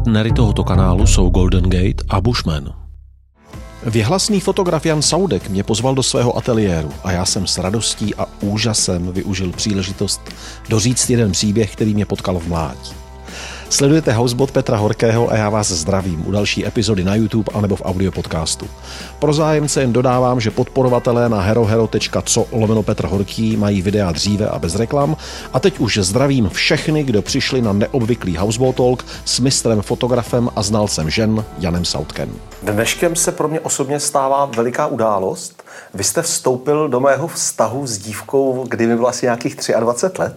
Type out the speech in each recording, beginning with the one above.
Partnery tohoto kanálu jsou Golden Gate a Bushman. Věhlasný fotograf Jan Saudek mě pozval do svého ateliéru a já jsem s radostí a úžasem využil příležitost doříct jeden příběh, který mě potkal v mládí. Sledujete Housebot Petra Horkého a já vás zdravím u další epizody na YouTube anebo v audio podcastu. Pro zájemce jen dodávám, že podporovatelé na herohero.co lomeno Petr Horký mají videa dříve a bez reklam a teď už zdravím všechny, kdo přišli na neobvyklý Houseboat Talk s mistrem fotografem a znalcem žen Janem Sautkem. Dneškem se pro mě osobně stává veliká událost. Vy jste vstoupil do mého vztahu s dívkou, kdy mi bylo asi nějakých 23 let.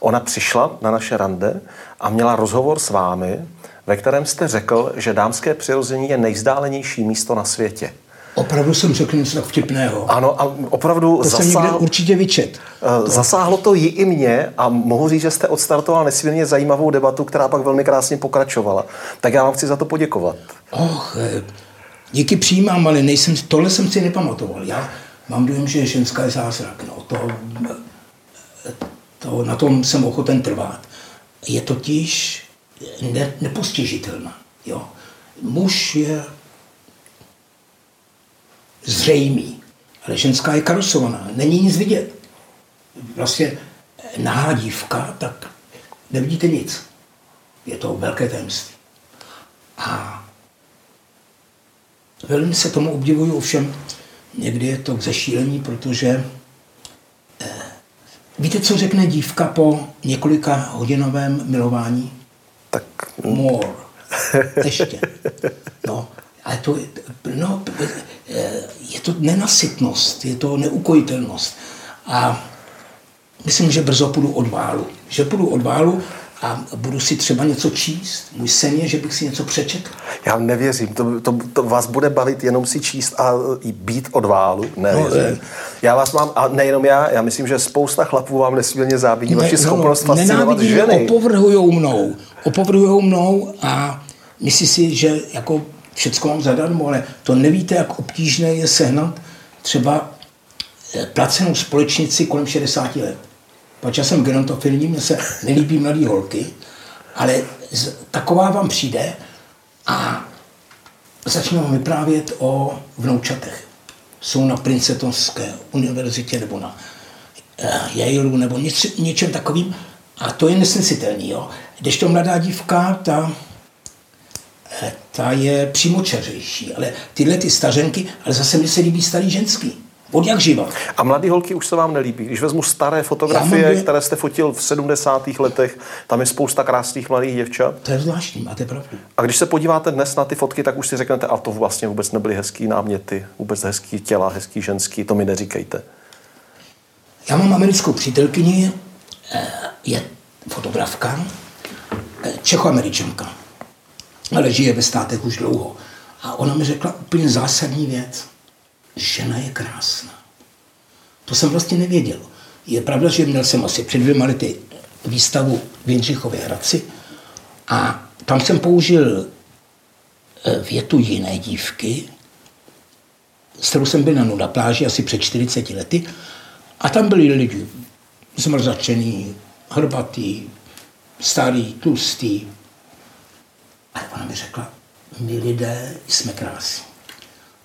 Ona přišla na naše rande a měla rozhovor s vámi, ve kterém jste řekl, že dámské přirození je nejzdálenější místo na světě. Opravdu jsem řekl něco tak vtipného. Ano, a opravdu to jsem někde určitě vyčet. To. Zasáhlo to ji i mě a mohu říct, že jste odstartoval nesmírně zajímavou debatu, která pak velmi krásně pokračovala. Tak já vám chci za to poděkovat. Och, eh, díky přijímám, ale nejsem, tohle jsem si nepamatoval. Já mám dojem, že ženská je zázrak. No, to, to, na tom jsem ochoten trvat. Je totiž ne, nepostižitelná. Jo. Muž je zřejmý, ale ženská je karosovaná, není nic vidět. Vlastně nahá dívka, tak nevidíte nic. Je to velké tajemství. A velmi se tomu obdivuju, ovšem někdy je to k zešílení, protože Víte, co řekne dívka po několika hodinovém milování? Tak... More. Ještě. No, ale to, no, je to nenasytnost, je to neukojitelnost. A myslím, že brzo půjdu od válu. Že půjdu od válu a budu si třeba něco číst. Můj sen je, že bych si něco přečetl. Já nevěřím, to, to, to vás bude bavit jenom si číst a být od válu. Nevěřím. No, já vás mám, a nejenom já, já myslím, že spousta chlapů vám nesmírně závidí ne, vaši no, schopnost no, fascinovat ženy. Opovrhujou mnou, opovrhujou mnou a myslí si, že jako všecko mám zadarmo, ale to nevíte, jak obtížné je sehnat třeba eh, placenou společnici kolem 60 let. Já jsem gerontofilní, mně se nelíbí mladý holky, ale z, taková vám přijde a začne vám vyprávět o vnoučatech. Jsou na Princetonské univerzitě nebo na uh, Yaleu nebo něč, něčem takovým a to je nesnesitelný. Jo? Když to mladá dívka, ta, eh, ta je přímočařejší, ale tyhle ty stařenky, ale zase mi se líbí starý ženský. Od jak živa. A mladý holky už se vám nelíbí. Když vezmu staré fotografie, mám... které jste fotil v 70. letech, tam je spousta krásných mladých děvčat. To je zvláštní, máte pravdu. A když se podíváte dnes na ty fotky, tak už si řeknete, a to vlastně vůbec nebyly hezký náměty, vůbec hezký těla, hezký ženský, to mi neříkejte. Já mám americkou přítelkyni, eh, je fotografka, eh, čechoameričanka, ale žije ve státech už dlouho. A ona mi řekla úplně zásadní věc žena je krásná. To jsem vlastně nevěděl. Je pravda, že měl jsem asi před dvěma lety výstavu v Jindřichově Hradci a tam jsem použil eh, větu jiné dívky, s kterou jsem byl na, na pláži asi před 40 lety a tam byli lidi zmrzačený, hrbatý, starý, tlustý. Ale ona mi řekla, my lidé jsme krásní.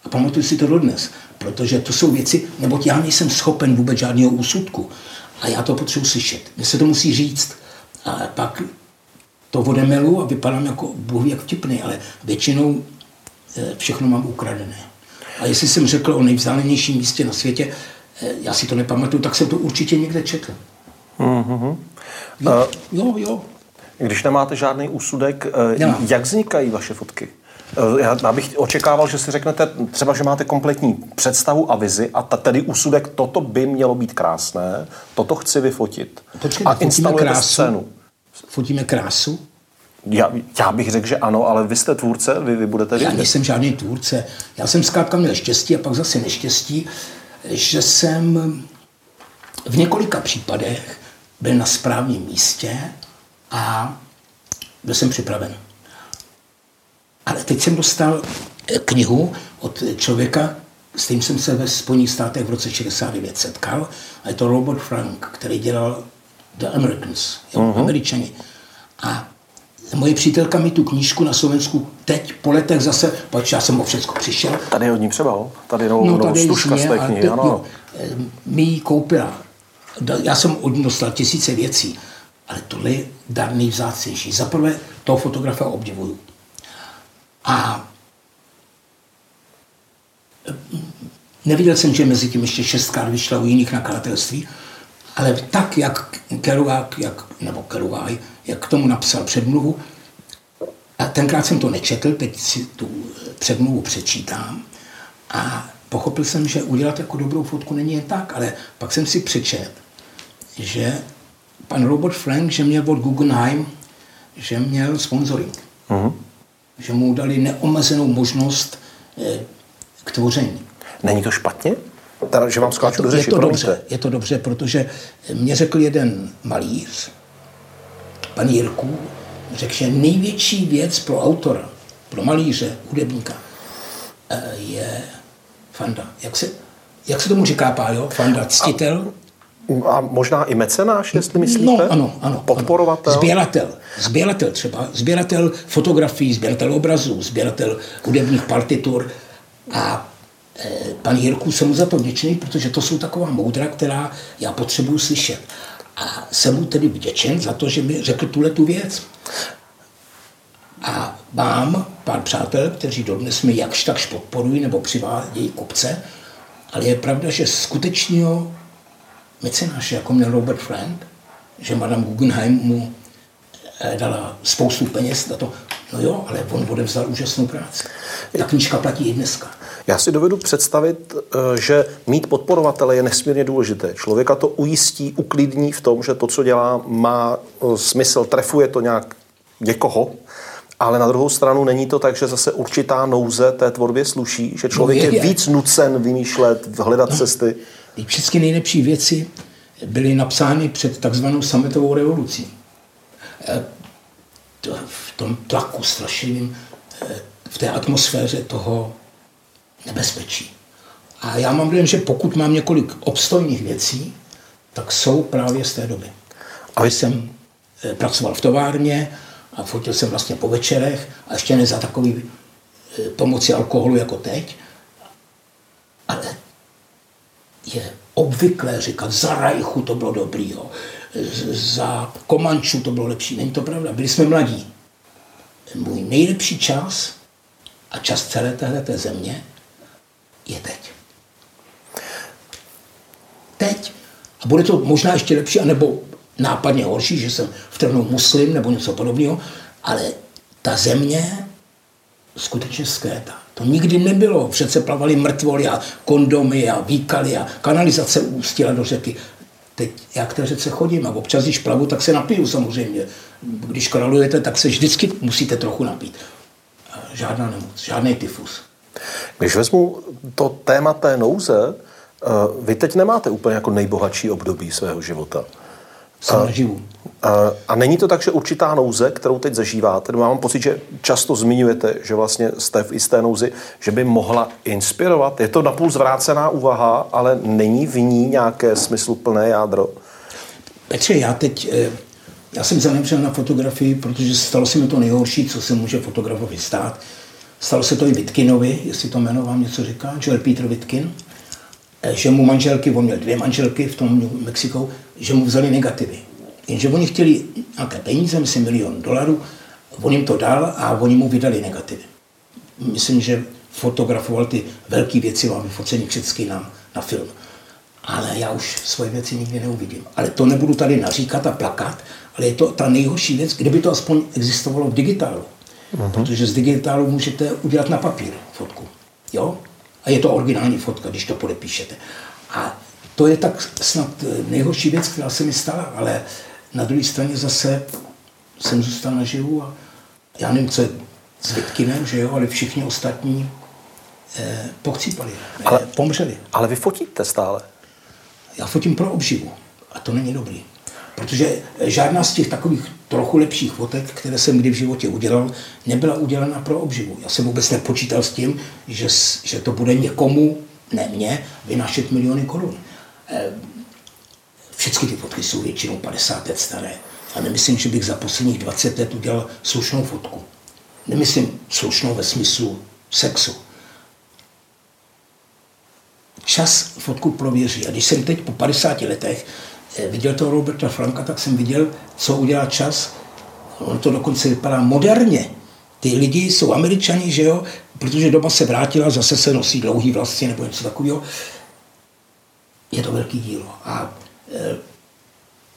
A pamatuju si to dodnes, protože to jsou věci, neboť já nejsem schopen vůbec žádného úsudku. A já to potřebuji slyšet. Mně se to musí říct. A pak to odemelu a vypadám jako bůh jak vtipný, ale většinou eh, všechno mám ukradené. A jestli jsem řekl o nejvzdálenějším místě na světě, eh, já si to nepamatuju, tak jsem to určitě někde četl. Mm-hmm. Jo, jo, jo. Když nemáte žádný úsudek, Nemám. jak vznikají vaše fotky? Eh, já bych očekával, že si řeknete třeba, že máte kompletní představu a vizi a ta, tedy úsudek, toto by mělo být krásné, toto chci vyfotit. Počkejte, a instalujete krásu, scénu. Fotíme krásu? Já, já bych řekl, že ano, ale vy jste tvůrce, vy, vy budete vědět. Já nejsem žádný tvůrce. Já jsem zkrátka měl štěstí a pak zase neštěstí, že jsem v několika případech byl na správném místě a byl jsem připraven. Ale teď jsem dostal eh, knihu od člověka, s tím jsem se ve Spojených státech v roce 69 setkal. A je to Robert Frank, který dělal The Americans, jo, uh-huh. Američani. A moje přítelka mi tu knížku na Slovensku teď po letech zase, pač já jsem o všechno přišel. Tady je od ní přebal, tady novou, no, tady stužka z té knihy, ano. Jo, eh, mi ji koupila. Já jsem od ní dostal tisíce věcí, ale tohle je dar nejvzácnější. Za prvé toho fotografa obdivuju. A neviděl jsem, že mezi tím ještě šestkrát vyšla u jiných nakladatelství, ale tak, jak Kerouac, jak, nebo Kerouac, jak k tomu napsal předmluvu, a tenkrát jsem to nečetl, teď si tu předmluvu přečítám a pochopil jsem, že udělat jako dobrou fotku není jen tak, ale pak jsem si přečet, že pan Robert Frank, že měl od Guggenheim, že měl sponsoring. Uh-huh. Že mu dali neomezenou možnost eh, k tvoření. Není to špatně? Teda, že vám skáču do řeči, je to dobře, je to dobře, protože mě řekl jeden malíř, pan Jirku, řekl, že největší věc pro autora, pro malíře, hudebníka, eh, je fanda. Jak se, jak se tomu říká, Pájo? Fanda, ctitel? A, možná i mecenáš, jestli myslíte? No, ano, ano. Podporovatel? Sběratel. Sběratel třeba. Sběratel fotografií, sběratel obrazů, sběratel hudebních partitur. A e, pan Jirku jsem mu za to vděčný, protože to jsou taková moudra, která já potřebuju slyšet. A jsem mu tedy vděčen za to, že mi řekl tuhle tu věc. A mám pár přátel, kteří dodnes mi jakž takž podporují nebo přivádějí kupce, ale je pravda, že skutečného mecenáše, jako měl Robert Frank, že Madame Guggenheim mu eh, dala spoustu peněz na to. No jo, ale on odevzal úžasnou práci. Ta knížka platí i dneska. Já si dovedu představit, eh, že mít podporovatele je nesmírně důležité. Člověka to ujistí, uklidní v tom, že to, co dělá, má eh, smysl, trefuje to nějak někoho, ale na druhou stranu není to tak, že zase určitá nouze té tvorbě sluší, že člověk no je, je víc nucen vymýšlet, hledat no, cesty. Všechny nejlepší věci byly napsány před takzvanou sametovou revolucí. Eh, v tom tlaku strašlivým, v té atmosféře toho nebezpečí. A já mám dojem, že pokud mám několik obstojných věcí, tak jsou právě z té doby. A jsem eh, pracoval v továrně a fotil jsem vlastně po večerech a ještě ne za takový eh, pomoci alkoholu jako teď. Ale je obvyklé říkat, za Rajchu to bylo dobrýho, za Komančů to bylo lepší. Není to pravda, byli jsme mladí. Můj nejlepší čas a čas celé téhle země je teď. Teď. A bude to možná ještě lepší, anebo nápadně horší, že jsem vtrhnul muslim nebo něco podobného, ale ta země skutečně zkvétá. To nikdy nebylo. Přece plavali mrtvoly a kondomy a výkaly a kanalizace ústila do řeky. Teď já k té řece chodím a občas, když plavu, tak se napiju samozřejmě. Když kralujete, tak se vždycky musíte trochu napít. Žádná nemoc, žádný tyfus. Když vezmu to téma té nouze, eh, vy teď nemáte úplně jako nejbohatší období svého života. Naživu. A, a není to tak, že určitá nouze, kterou teď zažíváte, mám pocit, že často zmiňujete, že vlastně jste v jisté nouzi, že by mohla inspirovat. Je to napůl zvrácená úvaha, ale není v ní nějaké smysluplné jádro? Petře, já teď, eh, já jsem zanepřel na fotografii, protože stalo se mi to nejhorší, co se může fotografovi stát Stalo se to i Vitkinovi, jestli to jméno vám něco říká, Joel Peter Vitkin, že mu manželky, on měl dvě manželky v tom Mexiku, že mu vzali negativy. Jenže oni chtěli nějaké peníze, myslím milion dolarů, on jim to dal a oni mu vydali negativy. Myslím, že fotografoval ty velké věci, mám vyfocení všechny na, na film. Ale já už svoje věci nikdy neuvidím. Ale to nebudu tady naříkat a plakat, ale je to ta nejhorší věc, kdyby to aspoň existovalo v digitálu. Uh-huh. Protože z digitálu můžete udělat na papír fotku. Jo? A je to originální fotka, když to podepíšete. A to je tak snad nejhorší věc, která se mi stala, ale na druhé straně zase jsem zůstal naživu a já nevím, co je s Vitkinem, že jo, ale všichni ostatní eh, pochcípali, eh, ale, pomřeli. Ale vy fotíte stále? Já fotím pro obživu a to není dobrý. Protože žádná z těch takových trochu lepších fotek, které jsem kdy v životě udělal, nebyla udělána pro obživu. Já jsem vůbec nepočítal s tím, že, že to bude někomu, ne mě, vynášet miliony korun. Eh, všechny ty fotky jsou většinou 50 let staré. A nemyslím, že bych za posledních 20 let udělal slušnou fotku. Nemyslím slušnou ve smyslu sexu. Čas fotku prověří. A když jsem teď po 50 letech viděl toho Roberta Franka, tak jsem viděl, co udělá čas. On to dokonce vypadá moderně. Ty lidi jsou američani, že jo, protože doma se vrátila, zase se nosí dlouhý vlasy nebo něco takového. Je to velký dílo. A e,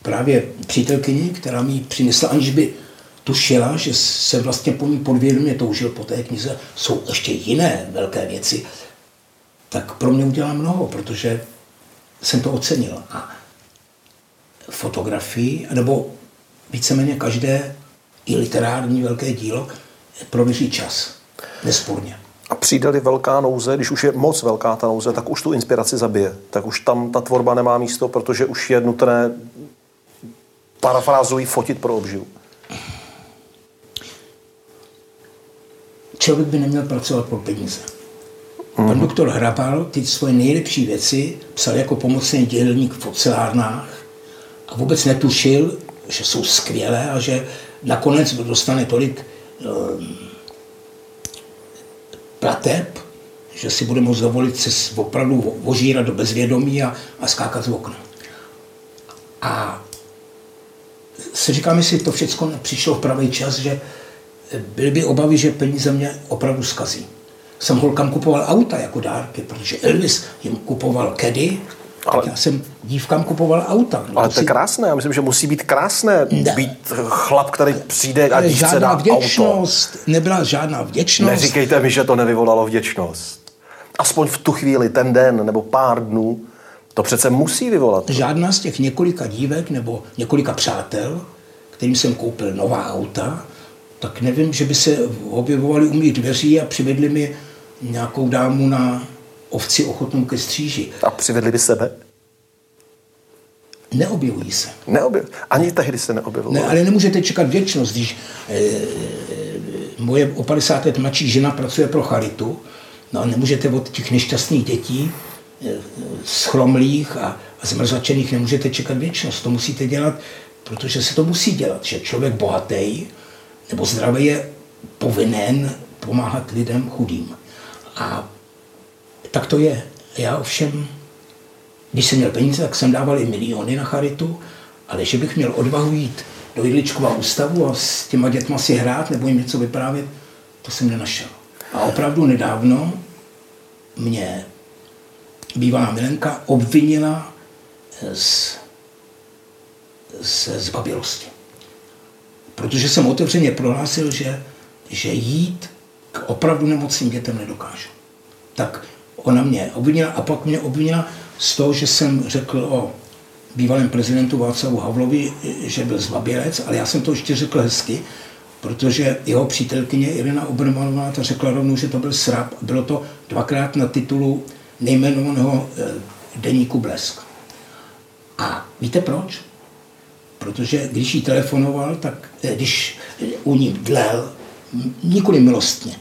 právě přítelkyni, která mi přinesla, aniž by tušila, že se vlastně po ní podvědomě toužil po té knize, jsou ještě jiné velké věci, tak pro mě udělala mnoho, protože jsem to ocenil. A fotografii, nebo víceméně každé i literární velké dílo prověří čas. Nesporně. A přijde velká nouze, když už je moc velká ta nouze, tak už tu inspiraci zabije. Tak už tam ta tvorba nemá místo, protože už je nutné parafrázují fotit pro obživu. Člověk by neměl pracovat pro peníze. Mm-hmm. Pan doktor Hrabal ty svoje nejlepší věci psal jako pomocný dělník v ocelárnách a vůbec netušil, že jsou skvělé a že nakonec dostane tolik um, plateb, že si bude moct dovolit se opravdu ožírat do bezvědomí a, a skákat z okna. A se říkám, jestli to všechno přišlo v pravý čas, že byly by obavy, že peníze mě opravdu skazí. Jsem holkám kupoval auta jako dárky, protože Elvis jim kupoval kedy, ale, já jsem dívkám kupoval auta. No, ale to je krásné, já myslím, že musí být krásné ne, být chlap, který přijde a dívce žádná dá vděčnost, auto. nebyla žádná vděčnost. Neříkejte mi, že to nevyvolalo vděčnost. Aspoň v tu chvíli, ten den nebo pár dnů, to přece musí vyvolat. Žádná z těch několika dívek nebo několika přátel, kterým jsem koupil nová auta, tak nevím, že by se objevovali u mých dveří a přivedli mi nějakou dámu na ovci ochotnou ke stříži. A přivedli by sebe? Neobjevují se. Neobjev... Ani tehdy se neobjevují. Ne, ale nemůžete čekat věčnost, když e, moje o 50 let mladší žena pracuje pro charitu, no a nemůžete od těch nešťastných dětí e, schromlých a, a zmrzačených nemůžete čekat věčnost. To musíte dělat, protože se to musí dělat, že člověk bohatý nebo zdravý je povinen pomáhat lidem chudým. A tak to je. Já ovšem, když jsem měl peníze, tak jsem dával i miliony na charitu, ale že bych měl odvahu jít do Jidličkova ústavu a s těma dětma si hrát nebo jim něco vyprávět, to jsem nenašel. A opravdu nedávno mě bývalá milenka obvinila z, z zbabilosti. Protože jsem otevřeně prohlásil, že, že jít k opravdu nemocným dětem nedokážu. Tak ona mě obvinila a pak mě obvinila z toho, že jsem řekl o bývalém prezidentu Václavu Havlovi, že byl zbabělec, ale já jsem to ještě řekl hezky, protože jeho přítelkyně Irina Obermanová ta řekla rovnou, že to byl srap. Bylo to dvakrát na titulu nejmenovaného eh, deníku Blesk. A víte proč? Protože když jí telefonoval, tak eh, když u ní dlel, nikoli milostně,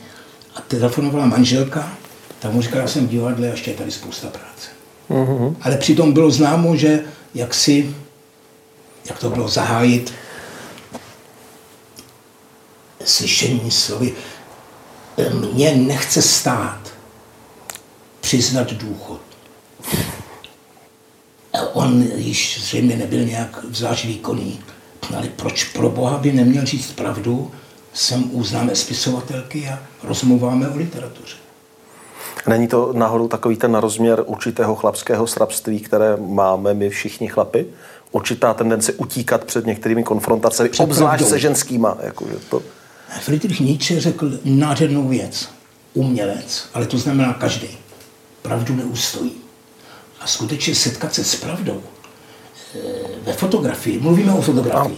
a telefonovala manželka, tak mu říkal, já jsem v divadle a ještě je tady spousta práce. Mm-hmm. Ale přitom bylo známo, že jak si, jak to bylo zahájit slyšení slovy, mně nechce stát přiznat důchod. On již zřejmě nebyl nějak zvlášť výkonný, ale proč pro Boha by neměl říct pravdu, sem uznáme spisovatelky a rozmluváme o literatuře. Není to náhodou takový ten rozměr určitého chlapského srabství, které máme my všichni chlapi? Určitá tendence utíkat před některými konfrontacemi, před obzvlášť pravdou. se ženskýma. Jako, že to... Friedrich Nietzsche řekl nádhernou věc. Umělec, ale to znamená každý. Pravdu neustojí. A skutečně setkat se s pravdou eh, ve fotografii, mluvíme o fotografii,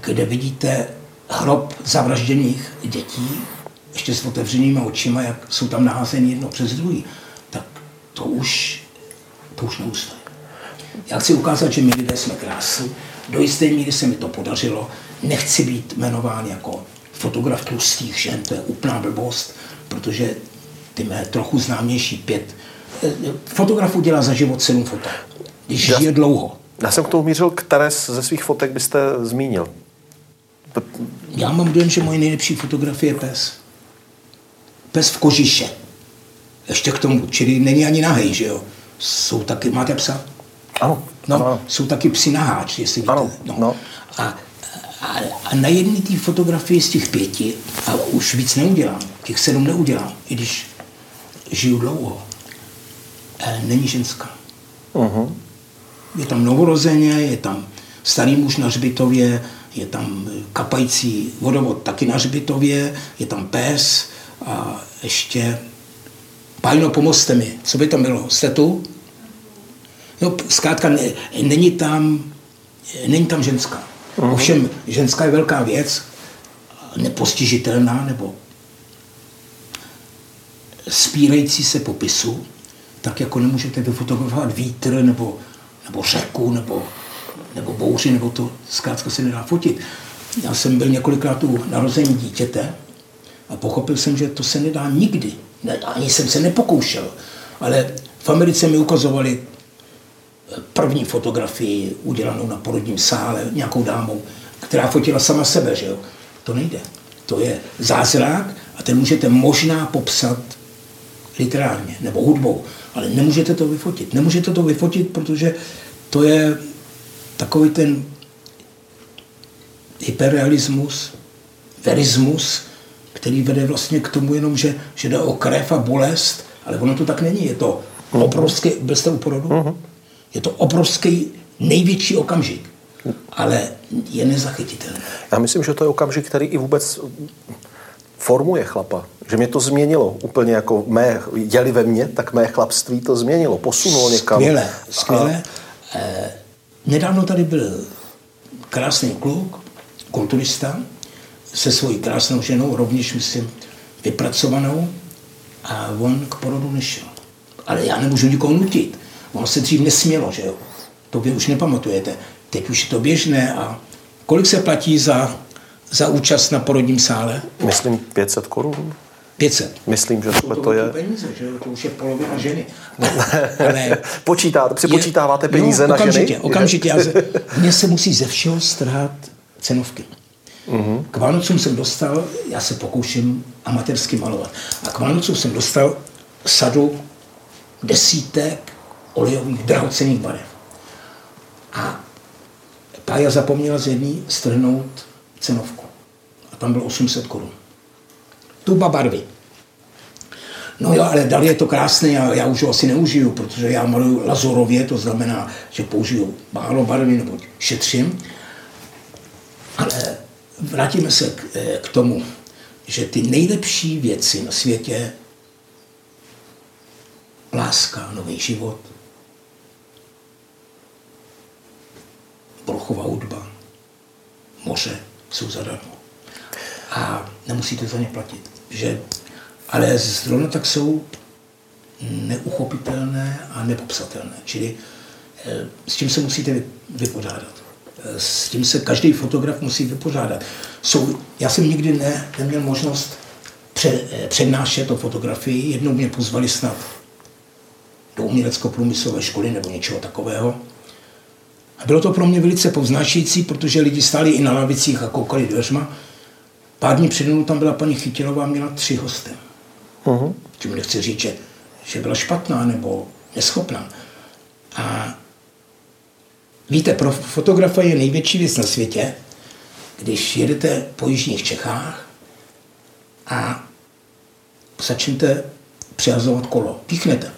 kde vidíte hrob zavražděných dětí, ještě s otevřenýma očima, jak jsou tam naházeny jedno přes druhý, tak to už, to už neustojí. Já chci ukázat, že my lidé jsme krásní. Do jisté míry se mi to podařilo. Nechci být jmenován jako fotograf tlustých žen, to je úplná blbost, protože ty mé trochu známější pět. Fotografu dělá za život sedm foto, když žije dlouho. Já jsem k tomu mířil, které ze svých fotek byste zmínil. Já mám dojem, že moje nejlepší fotografie je pes. Pes v kožiše. Ještě k tomu, čili není ani nahej, že jo. Jsou taky, máte psa? Ano. No, ano. jsou taky psi na háč, jestli víte. Ano, no. no. A, a, a na jedné té fotografii z těch pěti, a už víc neudělám, těch sedm neudělám, i když žiju dlouho, eh, není ženská. Uh-huh. Je tam novorozeně, je tam starý muž na hřbitově, je tam kapající vodovod taky na hřbitově, je tam pes a ještě Pájno, pomozte mi, co by to bylo? Jste tu? No, zkrátka, ne, není tam, není tam ženská. Uh-huh. Ovšem, ženská je velká věc, nepostižitelná nebo spírající se popisu, tak jako nemůžete vyfotografovat vítr nebo, nebo řeku nebo, nebo bouři, nebo to zkrátka se nedá fotit. Já jsem byl několikrát u narození dítěte a pochopil jsem, že to se nedá nikdy. Ne, ani jsem se nepokoušel. Ale v Americe mi ukazovali první fotografii udělanou na porodním sále nějakou dámou, která fotila sama sebe, že jo. To nejde. To je zázrak a ten můžete možná popsat literárně nebo hudbou, ale nemůžete to vyfotit. Nemůžete to vyfotit, protože to je takový ten hyperrealismus, verismus, který vede vlastně k tomu jenom, že, že jde o krev a bolest, ale ono to tak není. Je to obrovský, byl jste u porodu? Uh-huh. Je to obrovský největší okamžik, ale je nezachytitelný. Já myslím, že to je okamžik, který i vůbec formuje chlapa. Že mě to změnilo úplně jako mé, jeli ve mně, tak mé chlapství to změnilo, posunulo někam. Skvěle, skvěle. A... Eh, nedávno tady byl krásný kluk, kulturista, se svojí krásnou ženou, rovněž myslím vypracovanou, a on k porodu nešel. Ale já nemůžu nikoho nutit. On se dřív nesmělo, že jo. To vy už nepamatujete. Teď už je to běžné a kolik se platí za, za účast na porodním sále? Myslím 500 korun. 500. Myslím, že to, to je... peníze, že jo? To už je polovina ženy. Ale Počítáte, připočítáváte peníze jo, na okamžitě, ženy? Okamžitě, okamžitě. Mně se musí ze všeho strhat cenovky. Mm-hmm. K Vánocům jsem dostal, já se pokouším amatérsky malovat, a k Vánocům jsem dostal sadu desítek olejových drahocených barev. A Pája zapomněla z jedné strhnout cenovku. A tam bylo 800 korun. Tuba barvy. No jo, ale dali je to krásné a já už ho asi neužiju, protože já maluju lazorově, to znamená, že použiju málo barvy nebo šetřím. Ale vrátíme se k, eh, k tomu, že ty nejlepší věci na světě, láska, nový život, Brochová hudba, moře jsou zadarmo. A nemusíte za ně platit. Že, ale zrovna tak jsou neuchopitelné a nepopsatelné. Čili eh, s čím se musíte vypořádat s tím se každý fotograf musí vypořádat. Jsou, já jsem nikdy ne, neměl možnost před, eh, přednášet o fotografii. Jednou mě pozvali snad do umělecko-průmyslové školy nebo něčeho takového. A bylo to pro mě velice povznášející, protože lidi stáli i na lavicích a koukali dveřma. Pár dní přede mnou tam byla paní Chytilová, měla tři hosty. Uh-huh. Čím nechci říct, že, že byla špatná nebo neschopná. A Víte, pro fotografa je největší věc na světě, když jedete po jižních Čechách a začnete přihazovat kolo. Píchnete.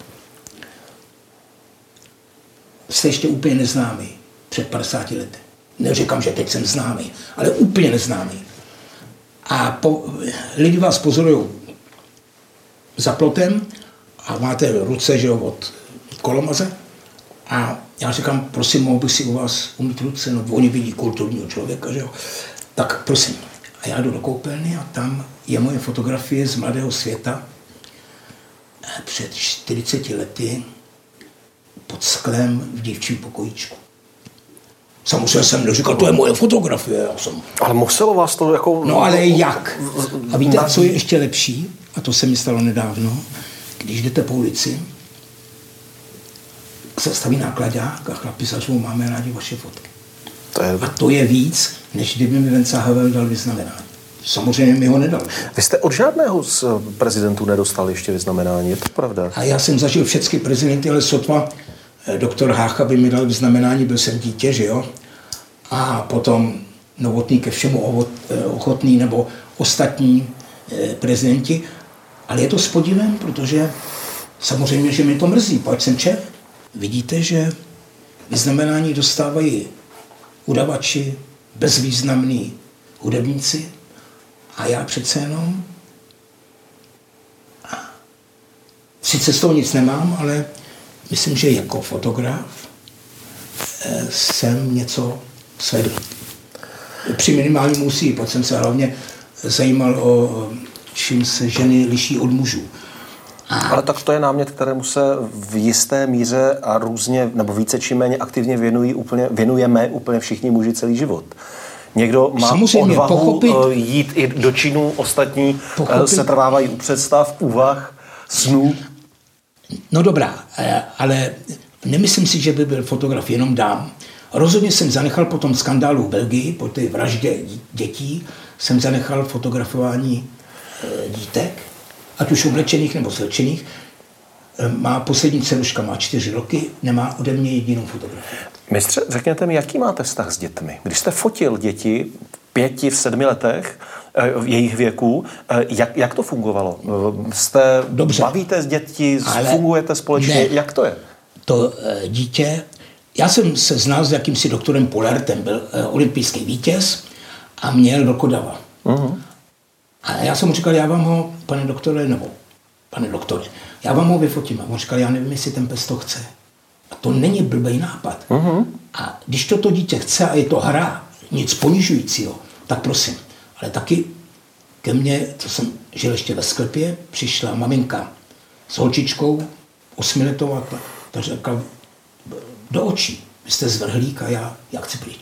Jste ještě úplně neznámý před 50 lety. Neříkám, že teď jsem známý, ale úplně neznámý. A po, lidi vás pozorují za plotem a máte ruce že jo, od kolomaze a já říkám, prosím, mohl bych si u vás umít ruce, no oni vidí kulturního člověka, že jo. Tak prosím. A já jdu do koupelny a tam je moje fotografie z mladého světa před 40 lety pod sklem v děvčím pokojíčku. Samozřejmě jsem neříkal, to je moje fotografie. Já jsem... Ale muselo vás to jako... No ale jak? A víte, co je ještě lepší? A to se mi stalo nedávno. Když jdete po ulici se staví nákladák a chlapi zařvou, máme rádi vaše fotky. To je... A to je víc, než kdyby mi Venca Havel dal vyznamenání. Samozřejmě mi ho nedal. Vy jste od žádného z prezidentů nedostal ještě vyznamenání, je to pravda? A já jsem zažil všechny prezidenty, ale sotva eh, doktor Hácha by mi dal vyznamenání, byl jsem dítě, že jo? A potom novotný ke všemu eh, ochotný nebo ostatní eh, prezidenti. Ale je to s podivem, protože samozřejmě, že mi to mrzí, proč jsem Čech. Vidíte, že vyznamenání dostávají udavači, bezvýznamní hudebníci a já přece jenom sice z toho nic nemám, ale myslím, že jako fotograf eh, jsem něco svedl. Při minimálním úsilí, protože jsem se hlavně zajímal o čím se ženy liší od mužů. Ale tak to je námět, kterému se v jisté míře a různě, nebo více či méně aktivně věnují úplně, věnujeme úplně všichni muži celý život. Někdo má Samozřejmě, odvahu pochopit, eh, jít i do činu, ostatní eh, pochopit. se trvávají u představ, úvah, snů. No dobrá, eh, ale nemyslím si, že by byl fotograf jenom dám. Rozhodně jsem zanechal po tom skandálu v Belgii, po té vraždě dětí, jsem zanechal fotografování dítek, ať už oblečených nebo slečených. Má poslední ceruška, má čtyři roky, nemá ode mě jedinou fotografii. Mistře, řekněte mi, jaký máte vztah s dětmi? Když jste fotil děti v pěti, v sedmi letech, eh, v jejich věku, eh, jak, jak to fungovalo? Eh, jste, Dobře. bavíte s děti, Ale fungujete společně, ne. jak to je? To dítě, já jsem se znal s jakýmsi doktorem Polertem, byl olympijský vítěz a měl vlkodava. Uh-huh. A já jsem mu říkal, já vám ho, pane doktore, nebo pane doktore, já vám ho vyfotím. A on říkal, já nevím, jestli ten pes to chce. A to není blbý nápad. Uh-huh. A když toto dítě chce a je to hra, nic ponižujícího, tak prosím. Ale taky ke mně, co jsem žil ještě ve sklepě, přišla maminka s holčičkou, osmiletou a ta, ta řekla do očí, vy jste zvrhlík a já, já chci pryč.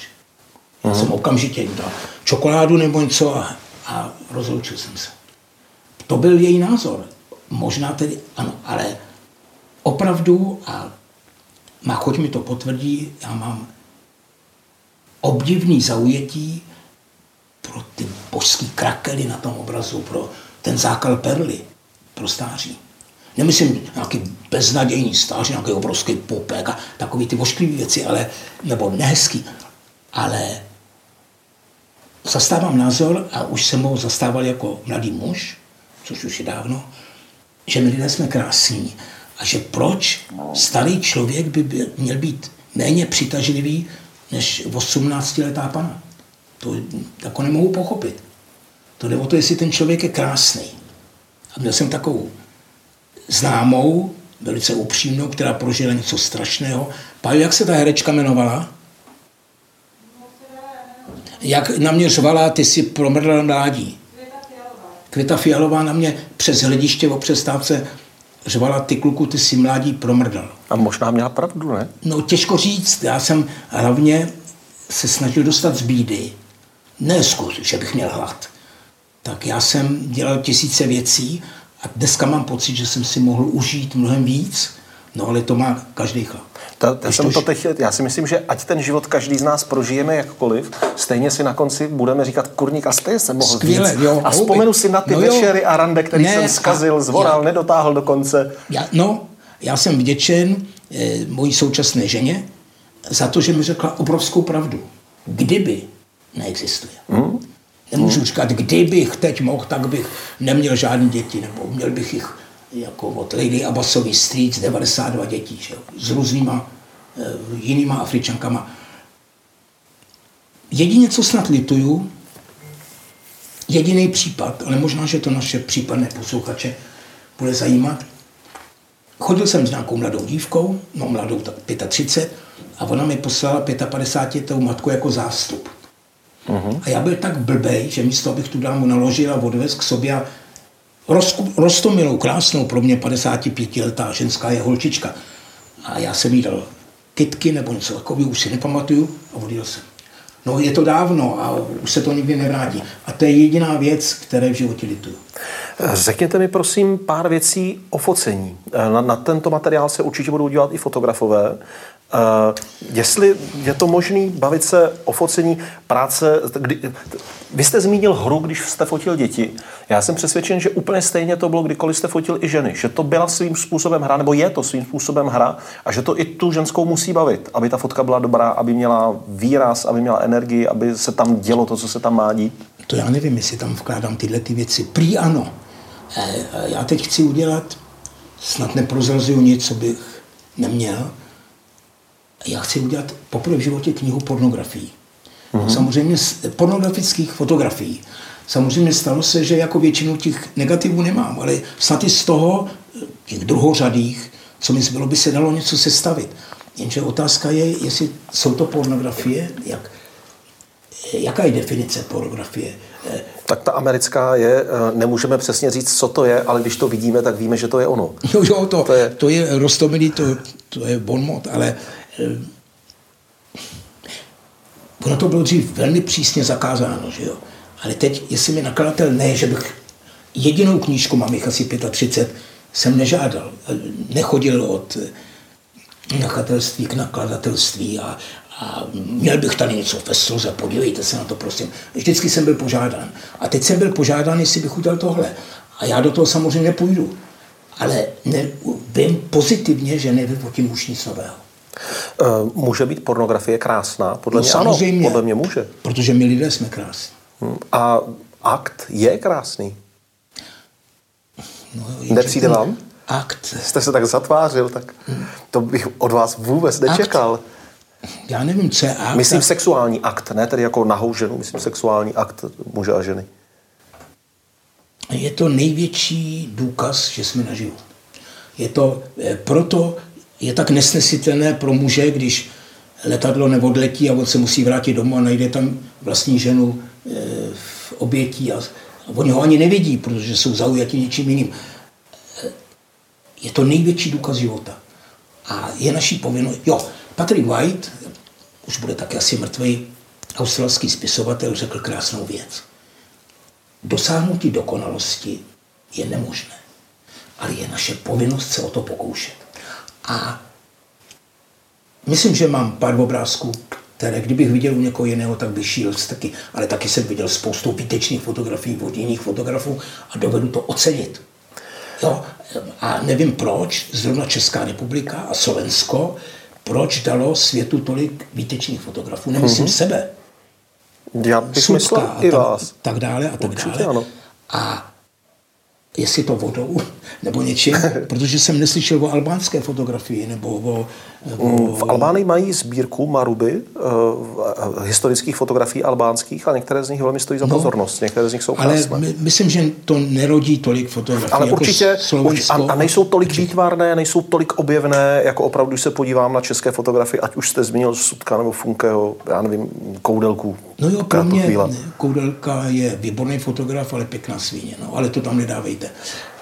Uh-huh. Já jsem okamžitě jim dal čokoládu nebo něco a, a rozloučil jsem se. To byl její názor. Možná tedy ano, ale opravdu a má choť mi to potvrdí, já mám obdivný zaujetí pro ty božský krakely na tom obrazu, pro ten zákal perly, pro stáří. Nemyslím nějaký beznadějný stáří, nějaký obrovský popek a takový ty vošklivý věci, ale, nebo nehezký, ale zastávám názor, a už jsem ho zastával jako mladý muž, což už je dávno, že my lidé jsme krásní a že proč starý člověk by byl, měl být méně přitažlivý než 18-letá pana. To jako nemohu pochopit. To jde o to, jestli ten člověk je krásný. A měl jsem takovou známou, velice upřímnou, která prožila něco strašného. Páju, jak se ta herečka jmenovala? Jak na mě řvala, ty si promrdla mládí. Květa Fialová na mě přes hlediště o přestávce řvala, ty kluku, ty si mládí promrdal. A možná měla pravdu, ne? No těžko říct, já jsem hlavně se snažil dostat z bídy. Ne zkus, že bych měl hlad. Tak já jsem dělal tisíce věcí a dneska mám pocit, že jsem si mohl užít mnohem víc, no ale to má každý chlap. To, to jsem to teď, já si myslím, že ať ten život každý z nás prožijeme jakkoliv, stejně si na konci budeme říkat, kurník, a stejně jsem mohl Skvěle, víc. Jo, a vzpomenu si na ty no večery a rande, který ne, jsem zkazil, zvoral, já, nedotáhl do konce. Já, no, já jsem vděčen eh, mojí současné ženě za to, že mi řekla obrovskou pravdu. Kdyby neexistuje. Hmm? Nemůžu hmm. říkat, kdybych teď mohl, tak bych neměl žádné děti, nebo měl bych jich jako od Lady Abbasový Street 92 dětí, že? s různýma e, jinýma Afričankama. Jedině, co snad lituju, jediný případ, ale možná, že to naše případné posluchače bude zajímat. Chodil jsem s nějakou mladou dívkou, no mladou tak 35, a ona mi poslala 55 tou matku jako zástup. Uh-huh. A já byl tak blbej, že místo, abych tu dámu naložil a odvez k sobě a rostomilou, krásnou, pro mě 55-letá ženská je holčička. A já jsem jí dal kytky nebo něco takového, už si nepamatuju a odjel jsem. No je to dávno a už se to nikdy nevrátí. A to je jediná věc, které v životě lituju. Řekněte mi prosím pár věcí o focení. Na, na tento materiál se určitě budou dělat i fotografové. Uh, jestli je to možné bavit se o focení práce, kdy, vy jste zmínil hru, když jste fotil děti. Já jsem přesvědčen, že úplně stejně to bylo, kdykoliv jste fotil i ženy. Že to byla svým způsobem hra, nebo je to svým způsobem hra a že to i tu ženskou musí bavit, aby ta fotka byla dobrá, aby měla výraz, aby měla energii, aby se tam dělo to, co se tam má dít. To já nevím, jestli tam vkládám tyhle ty věci. Prý ano. E, já teď chci udělat, snad neprozrazuju nic, co bych neměl, já chci udělat poprvé v životě knihu pornografií. Mm-hmm. Samozřejmě pornografických fotografií. Samozřejmě stalo se, že jako většinu těch negativů nemám, ale snad i z toho, těch druhořadých, co mi zbylo, by se dalo něco sestavit. Jenže otázka je, jestli jsou to pornografie, jak, jaká je definice pornografie? Tak ta americká je, eh, nemůžeme přesně říct, co to je, ale když to vidíme, tak víme, že to je ono. Jo, jo, to, to je, to je rostomilý, to, to je bonmot, ale Eh, ono to bylo dřív velmi přísně zakázáno, že jo. Ale teď, jestli mi nakladatel ne, že bych jedinou knížku, mám jich asi 35, jsem nežádal. Nechodil od nakladatelství k nakladatelství a, a měl bych tady něco ve sloze, podívejte se na to, prosím. Vždycky jsem byl požádán. A teď jsem byl požádán, jestli bych udělal tohle. A já do toho samozřejmě nepůjdu. Ale ne, vím pozitivně, že nevyvotím už nic nového. Eh, může být pornografie krásná? Podle no mě samozřejmě, ano, podle mě může. Protože my lidé jsme krásní. Hmm. A akt je krásný? No, Nepřijde vám? Akt. Jste se tak zatvářil, tak to bych od vás vůbec nečekal. Akt. Já nevím, co je akt. Myslím sexuální akt, ne tedy jako nahou ženu, myslím sexuální akt muže a ženy. Je to největší důkaz, že jsme naživu. Je to eh, proto, je tak nesnesitelné pro muže, když letadlo neodletí a on se musí vrátit domů a najde tam vlastní ženu e, v obětí a, oni ho ani nevidí, protože jsou zaujati něčím jiným. E, je to největší důkaz života. A je naší povinnost. Jo, Patrick White, už bude taky asi mrtvý, australský spisovatel, řekl krásnou věc. Dosáhnutí dokonalosti je nemožné, ale je naše povinnost se o to pokoušet. A myslím, že mám pár obrázků, které kdybych viděl u někoho jiného, tak by šíl taky. Ale taky jsem viděl spoustu výtečných fotografií od jiných fotografů a dovedu to ocenit. Jo? A nevím proč, zrovna Česká republika a Slovensko, proč dalo světu tolik výtečných fotografů. Nemyslím mm-hmm. sebe. Já bych myslel i vás. Tak dále a tak Určitě dále. Ano. A jestli to vodou nebo něčím, protože jsem neslyšel o albánské fotografii nebo o... v Albánii mají sbírku Maruby, uh, historických fotografií albánských a některé z nich velmi stojí za no, pozornost. Některé z nich jsou krásné. Ale my, myslím, že to nerodí tolik fotografií Ale jako určitě, a, a nejsou tolik výtvarné, nejsou tolik objevné, jako opravdu, když se podívám na české fotografie, ať už jste zmínil Sudka nebo Funkeho, já nevím, Koudelku. No jo, pro mě chvíle. Koudelka je výborný fotograf, ale pěkná svíně, no, ale to tam nedávejte.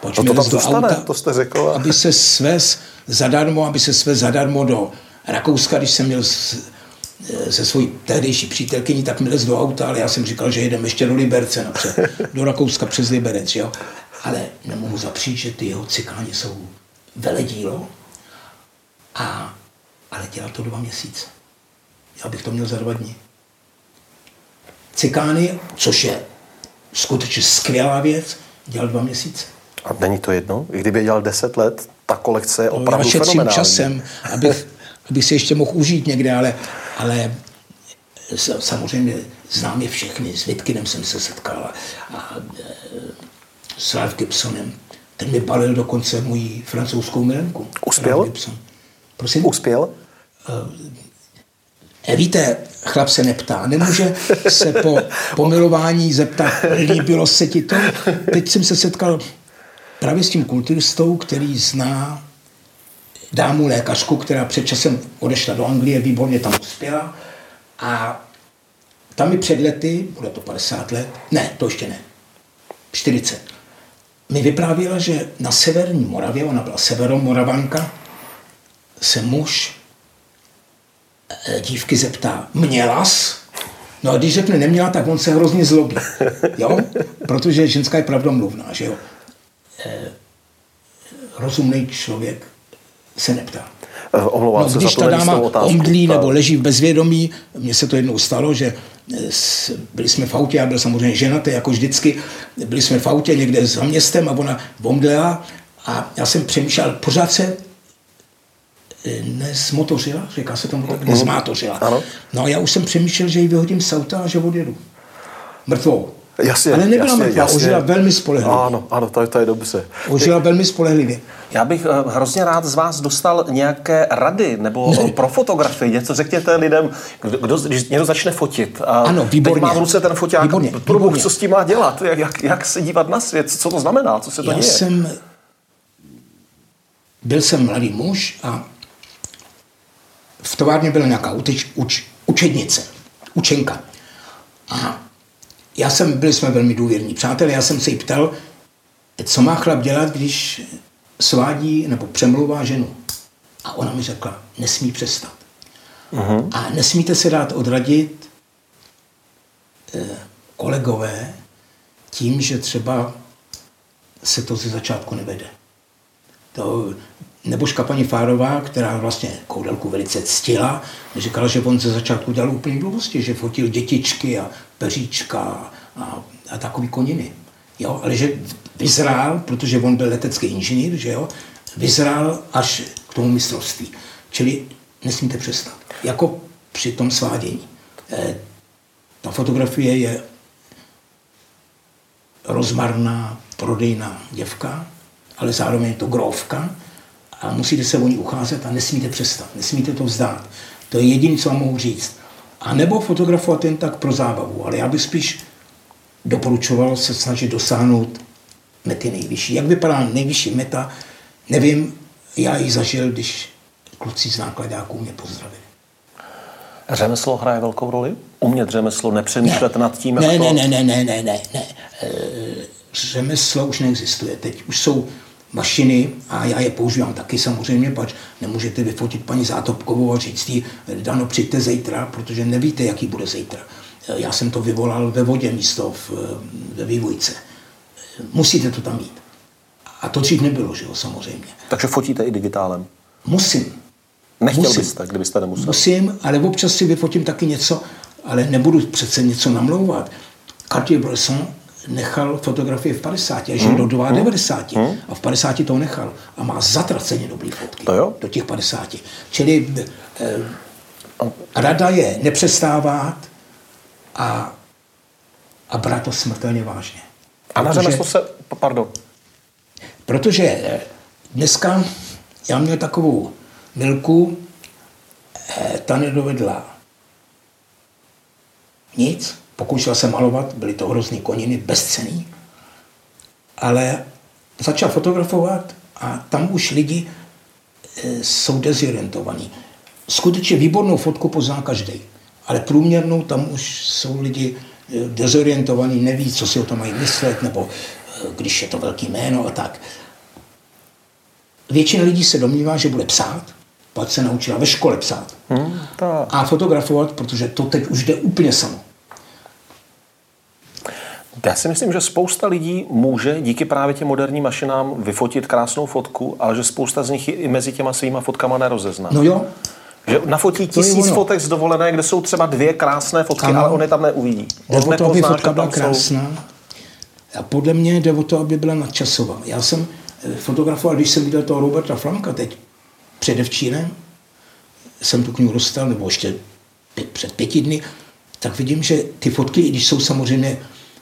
Pojďme no to tam zůstane, auta, to jste řekl. Aby se svez zadarmo, aby se svez zadarmo do Rakouska, když jsem měl s, se svojí tehdejší přítelkyní, tak mi do auta, ale já jsem říkal, že jedeme ještě do Liberce napřed, do Rakouska přes Liberec, jo. Ale nemohu zapřít, že ty jeho cikáni jsou veledílo, a, ale dělal to dva měsíce. Já bych to měl za dva dní. Cikány, což je skutečně skvělá věc, dělal dva měsíce. A není to jedno? I kdyby dělal deset let, ta kolekce je opravdu no, já fenomenální. časem, abych, abych se ještě mohl užít někde, ale, ale samozřejmě znám je všechny. S Vitkinem jsem se setkal a e, s Ralph Gibsonem. Ten mi balil dokonce můj francouzskou milenku. Uspěl? Prosím? Uspěl? E, víte, chlap se neptá. Nemůže se po pomilování zeptat, líbilo se ti to? Teď jsem se setkal právě s tím kulturistou, který zná dámu lékařku, která před časem odešla do Anglie, výborně tam uspěla a tam mi před lety, bude to 50 let, ne, to ještě ne, 40, mi vyprávěla, že na severní Moravě, ona byla severomoravanka, se muž eh, dívky zeptá, mělas? No a když řekne neměla, tak on se hrozně zlobí, jo? Protože ženská je pravdomluvná, že jo? Rozumný člověk se neptá. Eh, Omlouvám No, se když za ta dáma otázku. omdlí Ta- nebo leží v bezvědomí, mně se to jednou stalo, že eh, byli jsme v autě, já byl samozřejmě ženatý, jako vždycky, byli jsme v autě někde za městem a ona omdlela a já jsem přemýšlel, pořád se eh, nezmotořila, říká se tomu tak, nezmátořila. Mhm. Ano. No a já už jsem přemýšlel, že ji vyhodím z auta a že odjedu. Mrtvou. Jasně, Ale nebyla jasně, mrtvá, jasně. ožila velmi spolehlivě. Ano, ano, to, to je dobře. Ožila velmi spolehlivě. Já bych eh, hrozně rád z vás dostal nějaké rady nebo Ne. pro fotografii. Něco řekněte lidem, kdo, kdo, když někdo začne fotit. A Ano, výborně. Teď má v ruce ten foťák. Výborně, Proboh, výborně. co s tím má dělat? Jak, jak, jak se dívat na svět? Co to znamená? Co se to Já děje? jsem, byl jsem mladý muž a v továrně byla nějaká uteč, uč, učednice, učenka. A já jsem, byli jsme velmi důvěrní přátelé, já jsem se jí ptal, co má chlap dělat, když svádí nebo přemlouvá ženu. A ona mi řekla, nesmí přestat. Uh-huh. A nesmíte se dát odradit eh, kolegové tím, že třeba se to ze začátku nevede. To, nebožka paní Fárová, která vlastně Koudelku velice ctila, říkala, že on ze začátku dělal úplně blbosti, že fotil dětičky a peříčka a, a takový koniny. Jo, ale že vyzrál, protože on byl letecký inženýr, že jo, vyzrál až k tomu mistrovství. Čili nesmíte přestat. Jako při tom svádění. Eh, ta fotografie je rozmarná, prodejná děvka, ale zároveň je to grovka a musíte se o ní ucházet a nesmíte přestat, nesmíte to vzdát. To je jediné, co vám mohu říct. A nebo fotografovat jen tak pro zábavu, ale já bych spíš doporučoval se snažit dosáhnout mety nejvyšší. Jak vypadá nejvyšší meta, nevím, já ji zažil, když kluci z nákladáků mě pozdravili. Řemeslo hraje velkou roli? Umět řemeslo, nepřemýšlet nad tím, jak ne, to... ne, ne, ne, ne, ne, ne, ne. E, řemeslo už neexistuje. Teď už jsou mašiny a já je používám taky samozřejmě, pač nemůžete vyfotit paní Zátopkovou a říct jí, Dano, přijďte zítra, protože nevíte, jaký bude zítra. E, Já jsem to vyvolal ve vodě místo v, ve vývojce. Musíte to tam mít. A to dřív nebylo, že jo, samozřejmě. Takže fotíte i digitálem. Musím. Nechtěl Musím. byste, kdybyste nemusel. Musím, ale občas si vyfotím taky něco, ale nebudu přece něco namlouvat. Cartier-Bresson nechal fotografie v 50 a žil do 92 a v 50 to nechal a má zatraceně dobrý fotky To jo. do těch 50. Čili eh, rada je nepřestávat a, a brát to smrtelně vážně. A na řemeslo se... Pardon. Protože eh, dneska já měl takovou milku, eh, ta nedovedla nic, pokoušela se malovat, byly to hrozný koniny, bezcený, ale začal fotografovat a tam už lidi eh, jsou dezorientovaní. Skutečně výbornou fotku pozná každý, ale průměrnou tam už jsou lidi eh, dezorientovaní, neví, co si o tom mají myslet, nebo eh, když je to velký jméno a tak. Většina lidí se domnívá, že bude psát, pak se naučila ve škole psát Hmm, tak. a fotografovat, protože to teď už jde úplně samo. Já si myslím, že spousta lidí může díky právě těm moderním mašinám vyfotit krásnou fotku, ale že spousta z nich i mezi těma svýma fotkama nerozezná. No jo, Že nafotí tisíc fotek z dovolené, kde jsou třeba dvě krásné fotky, Ano. ale on je tam neuvidí. jde o to, aby fotka byla tam jsou- krásná. A podle mě jde o to, aby byla nadčasová. Já jsem eh, fotografoval, když jsem viděl toho Roberta Flamka teď předevčírem, jsem tu knihu dostal, nebo ještě pět, před pěti dny, tak vidím, že ty fotky, i když jsou samozřejmě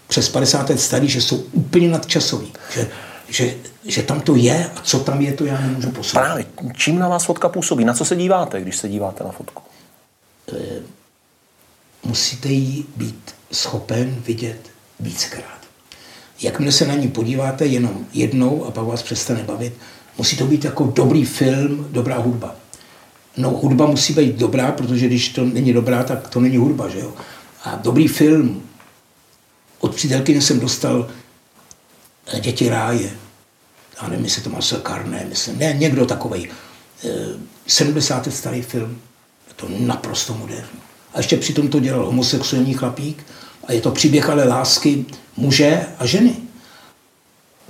přes 50 let starý, že jsou úplně nadčasový. Že, že, že tam to je a co tam je, to já nemůžu posoudit. Právě, čím na vás fotka působí? Na co se díváte, když se díváte na fotku? musíte ji být schopen vidět víckrát. Jakmile se na ní podíváte jenom jednou a pak vás přestane bavit, musí to být jako dobrý film, dobrá hudba. No hudba musí být dobrá, protože když to není dobrá, tak to není hudba, že jo? A dobrý film. Od přítelkyně jsem dostal eh, Děti ráje. Já nevím, jestli to Marcel Carné, myslím. Ne, někdo takovej. Eh, 70. let starý film. Je to naprosto moderní. A ještě přitom to dělal homosexuální chlapík a je to příběh ale lásky muže a ženy.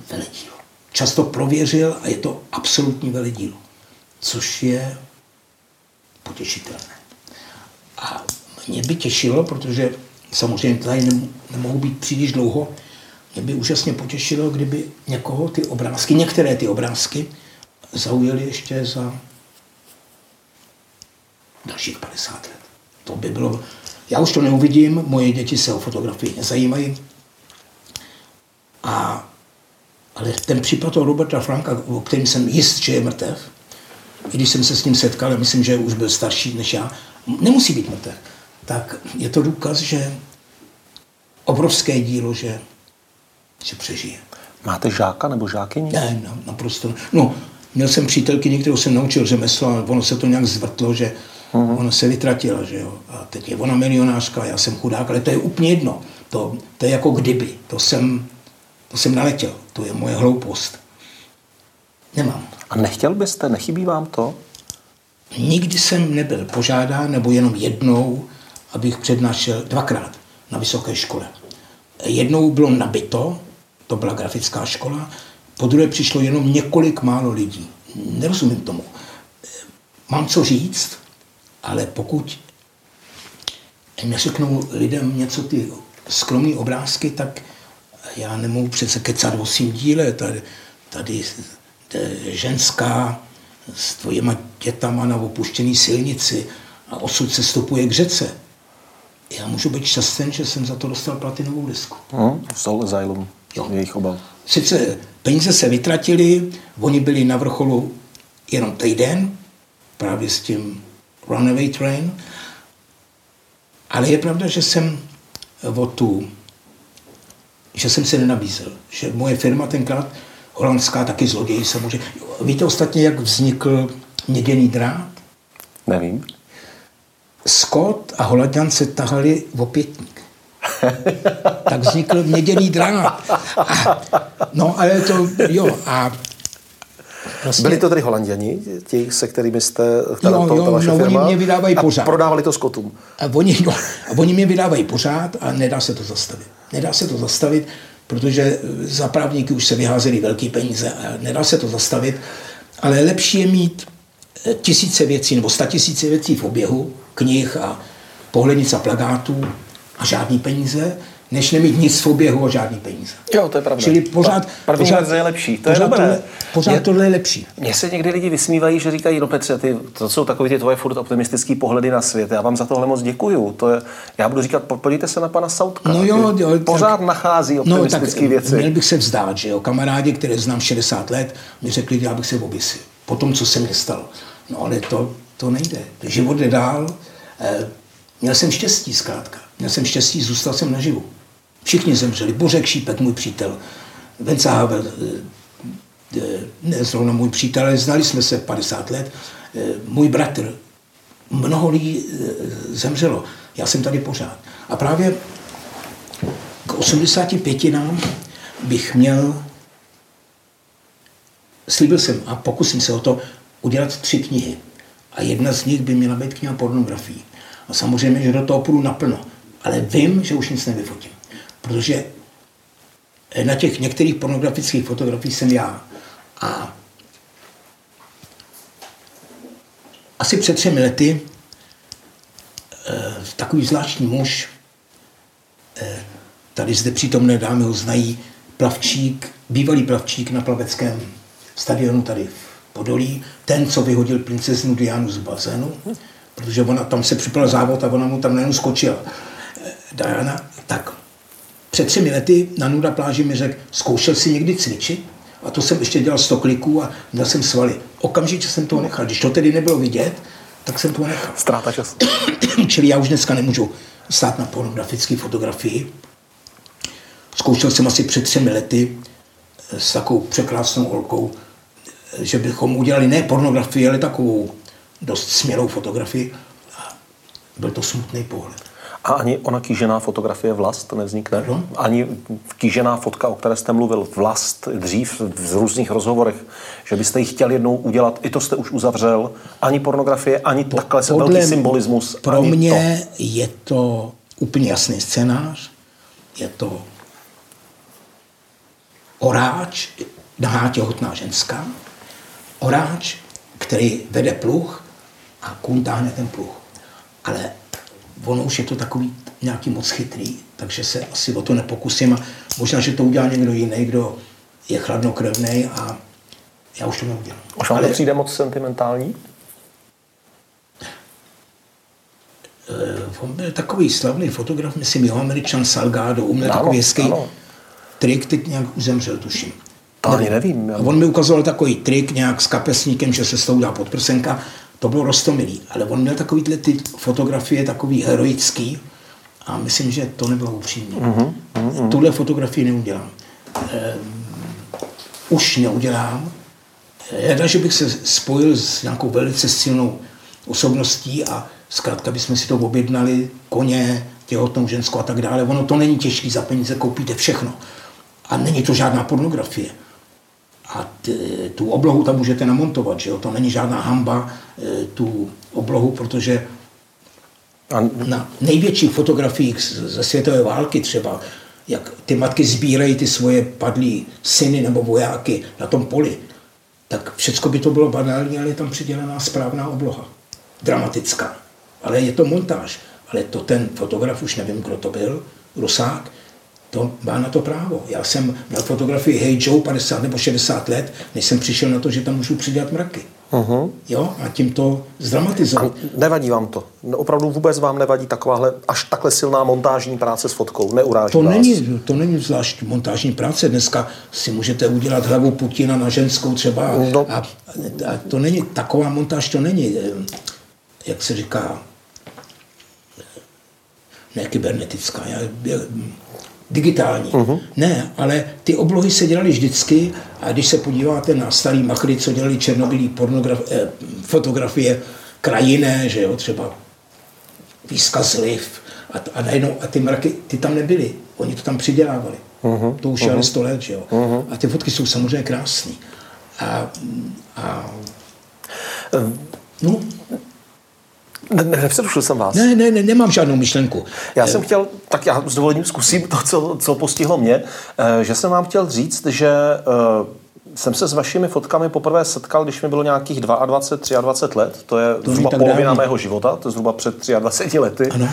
Veledílo. často prověřil a je to absolutní veledílo, což je potěšitelné. A mě by těšilo, protože samozřejmě tady nemohu být příliš dlouho, mě by úžasně potěšilo, kdyby někoho ty obrázky, některé ty obrázky zaujaly ještě za dalších 50 let. To by bylo, já už to neuvidím, moje děti se o fotografii nezajímají, a, ale ten případ toho Roberta Franka, o kterém jsem jist, že je mrtev, i když jsem se s ním setkal, myslím, že už byl starší než já, nemusí být mrtev, tak je to důkaz, že obrovské dílo, že, že přežije. Máte žáka nebo žákyni? Ne, no, naprosto. No, měl jsem přítelkyni, kterou jsem naučil řemeslo, ale ono se to nějak zvrtlo, že ona se vytratila, že jo. A teď je ona milionářka, já jsem chudák, ale to je úplně jedno. To, to je jako kdyby. To jsem, to jsem naletěl. To je moje hloupost. Nemám. A nechtěl byste, nechybí vám to? Nikdy jsem nebyl požádán, nebo jenom jednou, abych přednášel dvakrát na vysoké škole. Jednou bylo nabito, to byla grafická škola, po druhé přišlo jenom několik málo lidí. Nerozumím tomu. Mám co říct, ale pokud neřeknou lidem něco ty skromné obrázky, tak já nemohu přece kecat o svým díle. Tady, tady ženská s tvojima dětama na opuštěné silnici a osud se stopuje k řece. Já můžu být šťastný, že jsem za to dostal platinovou desku. Hmm, Soul Asylum, jo. jejich obal. Sice peníze se vytratily, oni byli na vrcholu jenom týden, právě s tím Runaway Train, ale je pravda, že jsem o tu, že jsem se nenabízel, že moje firma tenkrát, holandská taky zloděj se může... Víte ostatně, jak vznikl měděný drát? Nevím. Scott a Holanděn se tahali v opětník. tak vznikl měděný drát. A, no ale to, jo, a Vlastně... Byli to tedy holanděni, ti, se kterými jste, která, jo, jo, vaše no, firma, oni mě vydávají a pořád. prodávali to skotům. A oni, no, a oni mě vydávají pořád a nedá se to zastavit. Nedá se to zastavit, protože za právníky už se vyházely velké peníze a nedá se to zastavit. Ale lepší je mít eh, tisíce věcí nebo sta tisíce věcí v oběhu, knih a pohlednic a plagátů a žádný peníze, než nemít nic v oběhu a žádný peníze. Jo, to je pravda. Čili pořád, První pořád, je lepší, to pořád je dobré. Tohle, pořád je, tohle je lepší. Mně se někdy lidi vysmívají, že říkají, no Petře, ty, to jsou takové ty tvoje furt optimistické pohledy na svět. Já vám za tohle moc děkuju. To je, já budu říkat, podívejte se na pana Sautka. No jo, jo, pořád tak, nachází optimistické no, tak, věci. Měl bych se vzdát, že jo. Kamarádi, které znám 60 let, mi řekli, já bych se oběsil. Po tom, co se mi stalo. No ale to, to nejde. Život jde dál. E, měl jsem štěstí zkrátka. Měl jsem štěstí, zůstal jsem naživu. Všichni zemřeli. Bořek Šípek, můj přítel. Vence Havel, eh, eh, ne zrovna můj přítel, ale znali jsme se 50 let. Eh, můj bratr. Mnoho lidí zemřelo. Já jsem tady pořád. A právě k 85 nám bych měl, slíbil jsem a pokusím se o to, udělat tři knihy. A jedna z nich by měla být kniha pornografii. A samozřejmě, že do toho půjdu naplno. Ale vím, že už nic nevyfotím. Protože na těch některých pornografických fotografiích jsem já. A asi před třemi lety eh, takový zvláštní muž, eh, tady zde přítomné dámy ho znají, plavčík, bývalý plavčík na plaveckém stadionu tady v Podolí, ten, co vyhodil princeznu Dianu z bazénu, protože ona tam se připala závod a ona mu tam nejen skočila. Eh, Diana, tak před třemi lety na Nuda pláži mi řekl, zkoušel si někdy cvičit? A to jsem ještě dělal 100 kliků a měl jsem svaly. Okamžitě jsem to nechal. Když to tedy nebylo vidět, tak jsem to nechal. Ztráta času. Čili já už dneska nemůžu stát na pornografické fotografii. Zkoušel jsem asi před třemi lety s takovou překrásnou olkou, že bychom udělali ne pornografii, ale takovou dost smělou fotografii. A byl to smutný pohled. A ani ona kýžená fotografie vlast nevznikne? No. Ani kýžená fotka, o které jste mluvil, vlast dřív v různých rozhovorech, že byste ji chtěl jednou udělat, i to jste už uzavřel, ani pornografie, ani po, takhle se velký symbolismus. Pro mě to. je to úplně jasný scénář, je to oráč, nahá těhotná ženská, oráč, který vede pluh a kůň táhne ten pluh. Ale ono už je to takový nějaký moc chytrý, takže se asi o to nepokusím a možná, že to udělá někdo jiný, kdo je chladnokrevný a já už to neudělám. Už vám to přijde moc sentimentální? Uh, on byl takový slavný fotograf, myslím, jeho američan Salgado, uměl takový hezký trik, teď nějak už zemřel, tuším. To ani nevím. A on mi ukazoval takový trik nějak s kapesníkem, že se s tou dá podprsenka. To bylo rostomilý, ale on měl takový ty fotografie, takový heroický a myslím, že to nebylo upřímné. Uh-huh, uh-huh. Tuhle fotografii neudělám. Um, už neudělám. Já že bych se spojil s nějakou velice silnou osobností a zkrátka bychom si to objednali, koně, těhotnou ženskou a tak dále. Ono to není těžké, za peníze koupíte všechno. A není to žádná pornografie. A t, tu oblohu tam můžete namontovat, že jo? To není žádná hamba, e, tu oblohu, protože na největších fotografiích ze světové války třeba, jak ty matky sbírají ty svoje padlí syny nebo vojáky na tom poli, tak všechno by to bylo banální, ale je tam přidělená správná obloha. Dramatická. Ale je to montáž. Ale to ten fotograf, už nevím, kdo to byl, Rusák, to má na to právo. Já jsem měl fotografii Hey Joe 50 nebo 60 let, než jsem přišel na to, že tam můžu přidělat mraky. Uh-huh. Jo, a tím to zdramatizovat. Nevadí vám to? Opravdu vůbec vám nevadí takováhle, až takhle silná montážní práce s fotkou? Neuráží to vás? Není, to není zvlášť montážní práce. Dneska si můžete udělat hlavu Putina na ženskou třeba. No. A, a to není, taková montáž to není, jak se říká, ne kybernetická. Já, já, digitální. Uh-huh. Ne, ale ty oblohy se dělaly vždycky a když se podíváte na starý machry, co dělali černobylý pornograf, eh, fotografie krajiné, že jo, třeba výzkaz liv a, a najednou a ty mraky, ty tam nebyly, oni to tam přidělávali. Uh-huh. To už je uh-huh. ale 100 let, že jo. Uh-huh. A ty fotky jsou samozřejmě krásné. A, a no, ne, ne, nepřerušil jsem vás. Ne, ne, ne, nemám žádnou myšlenku. Já jsem chtěl, tak já s dovolením zkusím to, co, co postihlo mě, eh, že jsem vám chtěl říct, že eh, jsem se s vašimi fotkami poprvé setkal, když mi bylo nějakých 22, 23 let. To je to zhruba polovina dávno. mého života, to je zhruba před 23 lety. Ano.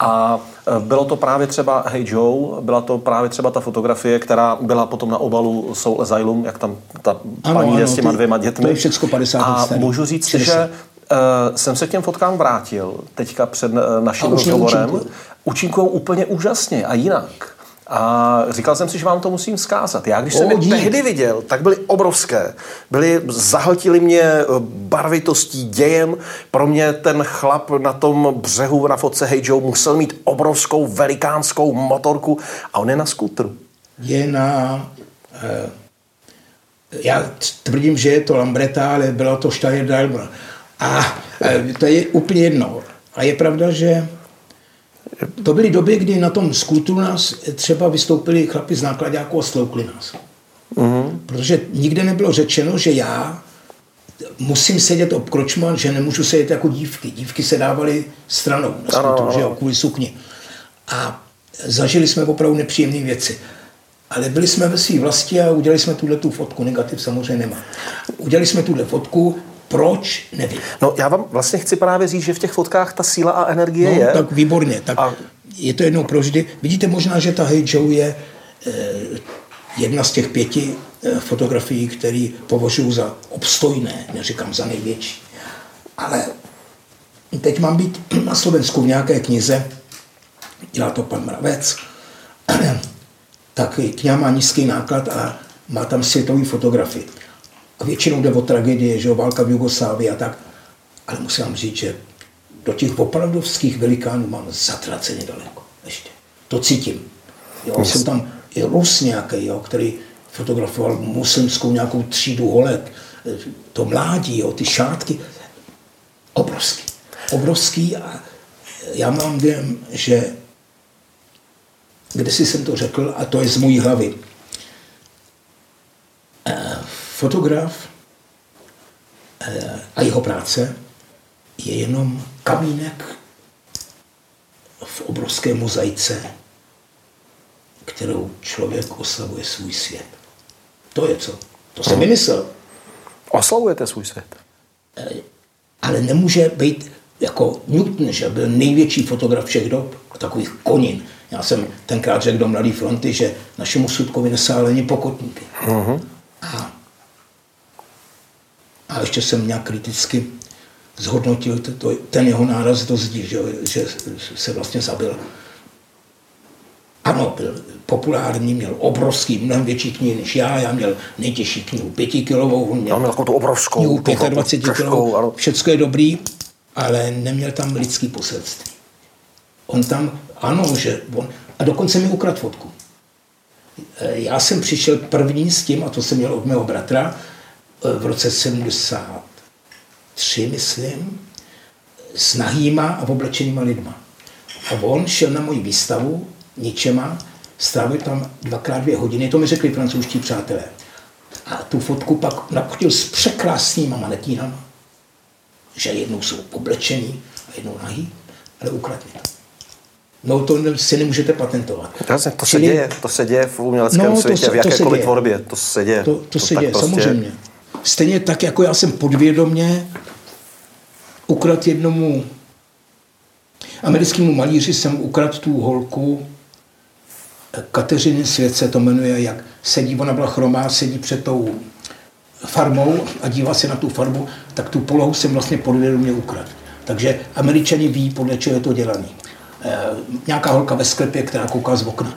A eh, bylo to právě třeba Hey Joe, byla to právě třeba ta fotografie, která byla potom na obalu Soul Asylum, jak tam ta ano, paní ano, je s těma dvěma dětmi. To je všechno 50 A můžu říct, 60. že Uh, jsem se k těm fotkám vrátil teďka před uh, naším rozhovorem. Učinkují úplně úžasně a jinak. A říkal jsem si, že vám to musím zkázat. Já, když jsem je tehdy viděl, tak byly obrovské. Byly, zahltili mě eh, barvitostí, dějem. Pro mě ten chlap na tom břehu na fotce Hey Joe musel mít obrovskou, velikánskou motorku a on je na skutru. Je na... Uh, já tvrdím, že je to Lambretta, ale byla to Steyr Daimler. A to je úplně jedno. A je pravda, že to byly doby, kdy na tom skutru nás třeba vystoupili chlapi z nákladňáku a sloukli nás. Uh-huh. Protože nikde nebylo řečeno, že já musím sedět obkročman, že nemůžu sedět jako dívky. Dívky se dávaly stranou na skutru, že jo, kvůli sukni. A zažili jsme opravdu nepříjemné věci. Ale byli jsme ve své vlasti a udělali jsme tuhle tu fotku. Negativ samozřejmě nemá. Udělali jsme tuhle fotku, proč, nevím. No já vám vlastně chci právě říct, že v těch fotkách ta síla a energie no, je. tak výborně. Tak a... Je to jednou proždy. Vidíte možná, že ta Hey Joe je eh, jedna z těch pěti eh, fotografií, které považuji za obstojné, neříkám za největší. Ale teď mám být na Slovensku v nějaké knize, dělá to pan Mravec, tak kniha má nízký náklad a má tam světový fotografii. A většinou jde o tragédie, že jo, válka v Jugoslávii a tak. Ale musím vám říct, že do těch opravdovských velikánů mám zatraceně daleko ještě. To cítím. Jo, jsou tam i Rus nějaký, jo, který fotografoval muslimskou nějakou třídu holek, to mládí, jo, ty šátky. Obrovský. Obrovský a já mám věm, že kde si jsem to řekl, a to je z mojí hlavy, fotograf eh, a jeho práce je jenom kamínek v obrovské mozaice, kterou člověk oslavuje svůj svět. To je co. To jsem vymyslel. Oslavujete svůj svět. Ale nemůže být jako Newton, že byl největší fotograf všech dob, takových konin. Já jsem tenkrát řekl do Mladé fronty, že našemu sudkovi nesále ani pokotníky. Uh-huh. A, a ještě jsem nějak kriticky zhodnotil to, ten jeho náraz do zdi, že, že se vlastně zabil. Ano, byl populární, měl obrovský, mnohem větší knihy než já, já měl nejtěžší knihu pětikilovou, on měl, měl tu obrovskou, knihu 25 kilovou, všechno je dobrý, ale neměl tam lidský poselství. On tam, ano, že on, a dokonce mi ukradl fotku. E, já jsem přišel první s tím, a to jsem měl od mého bratra, v roce 73, myslím, s nahýma a oblečenýma lidma. A on šel na moji výstavu ničema, strávil tam dvakrát dvě hodiny, to mi řekli francouzští přátelé. A tu fotku pak napotil s překrásnýma manetínama, že jednou jsou oblečený a jednou nahý, ale ukradli to. No to si nemůžete patentovat. Jasně, to se děje, to se děje v uměleckém no, světě, se, v jakékoliv tvorbě, to se děje. To, to, to se děje, prostě... samozřejmě. Stejně tak, jako já jsem podvědomě ukradl jednomu americkému malíři, jsem ukradl tu holku Kateřiny svět se to jmenuje, jak sedí, ona byla chromá, sedí před tou farmou a dívá se na tu farmu, tak tu polohu jsem vlastně podvědomě ukradl. Takže američani ví, podle čeho je to dělaný. E, nějaká holka ve sklepě, která kouká z okna.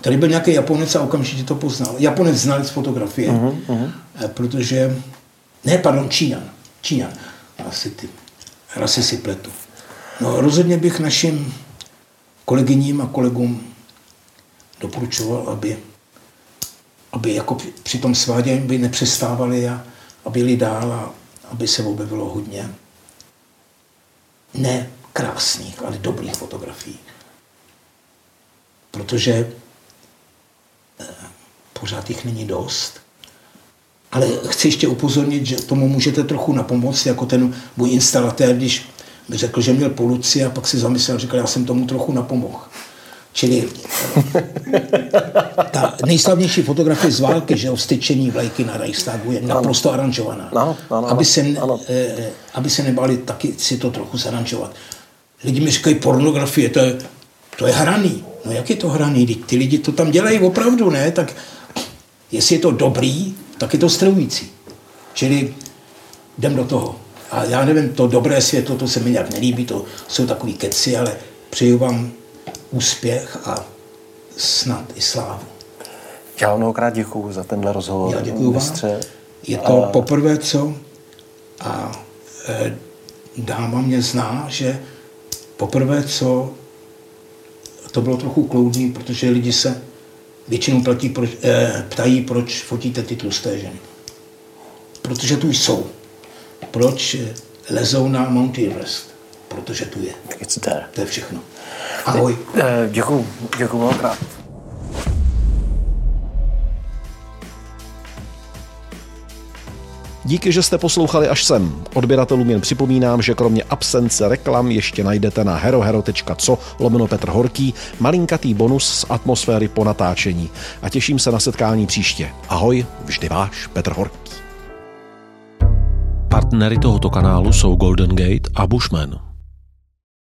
Tady byl nějaký Japonec a okamžitě to poznal. Japonec znal z fotografie, uh-huh, uh-huh. Protože, ne, pardon, Číňan. Číňan. Asi ty rasy si pletu. No rozhodně bych našim kolegyním a kolegům doporučoval, aby, aby jako při tom svádě by nepřestávali a, a byli dál a aby se objevilo hodně ne krásných, ale dobrých fotografií. Protože pořád jich není dost. Ale chci ještě upozornit, že tomu můžete trochu napomoct, jako ten můj instalatér, když mi řekl, že měl poluci a pak si zamyslel a říkal, já jsem tomu trochu napomohl. Čili ta nejslavnější fotografie z války, že o styčení vlajky na Reichstagu je naprosto ano. aranžovaná. Ano, ano, aby, se, ano. Eh, aby se nebali taky si to trochu zaranžovat. Lidi mi říkají, pornografie, to je, to je hraný. No jak je to hraný? Ty lidi to tam dělají opravdu, ne? Tak jestli je to dobrý, tak je to strhující. Čili jdem do toho. A já nevím, to dobré světlo, to se mi nějak nelíbí, to jsou takový keci, ale přeju vám úspěch a snad i slávu. Já mnohokrát děkuju za tenhle rozhovor. Já děkuju vám. Je to a... poprvé, co a e, dáma mě zná, že poprvé, co to bylo trochu kloudný, protože lidi se většinou platí, proč, e, ptají, proč fotíte ty tlusté ženy. Protože tu jsou. Proč lezou na Mount Everest? Protože tu je. It's there. To je všechno. Ahoj. Eh, děkuju, děkuju mnohokrát. Díky, že jste poslouchali až sem. Odběratelům jen připomínám, že kromě absence reklam ještě najdete na herohero.co lomeno Petr Horký malinkatý bonus z atmosféry po natáčení. A těším se na setkání příště. Ahoj, vždy váš Petr Horký. Partnery tohoto kanálu jsou Golden Gate a Bushman.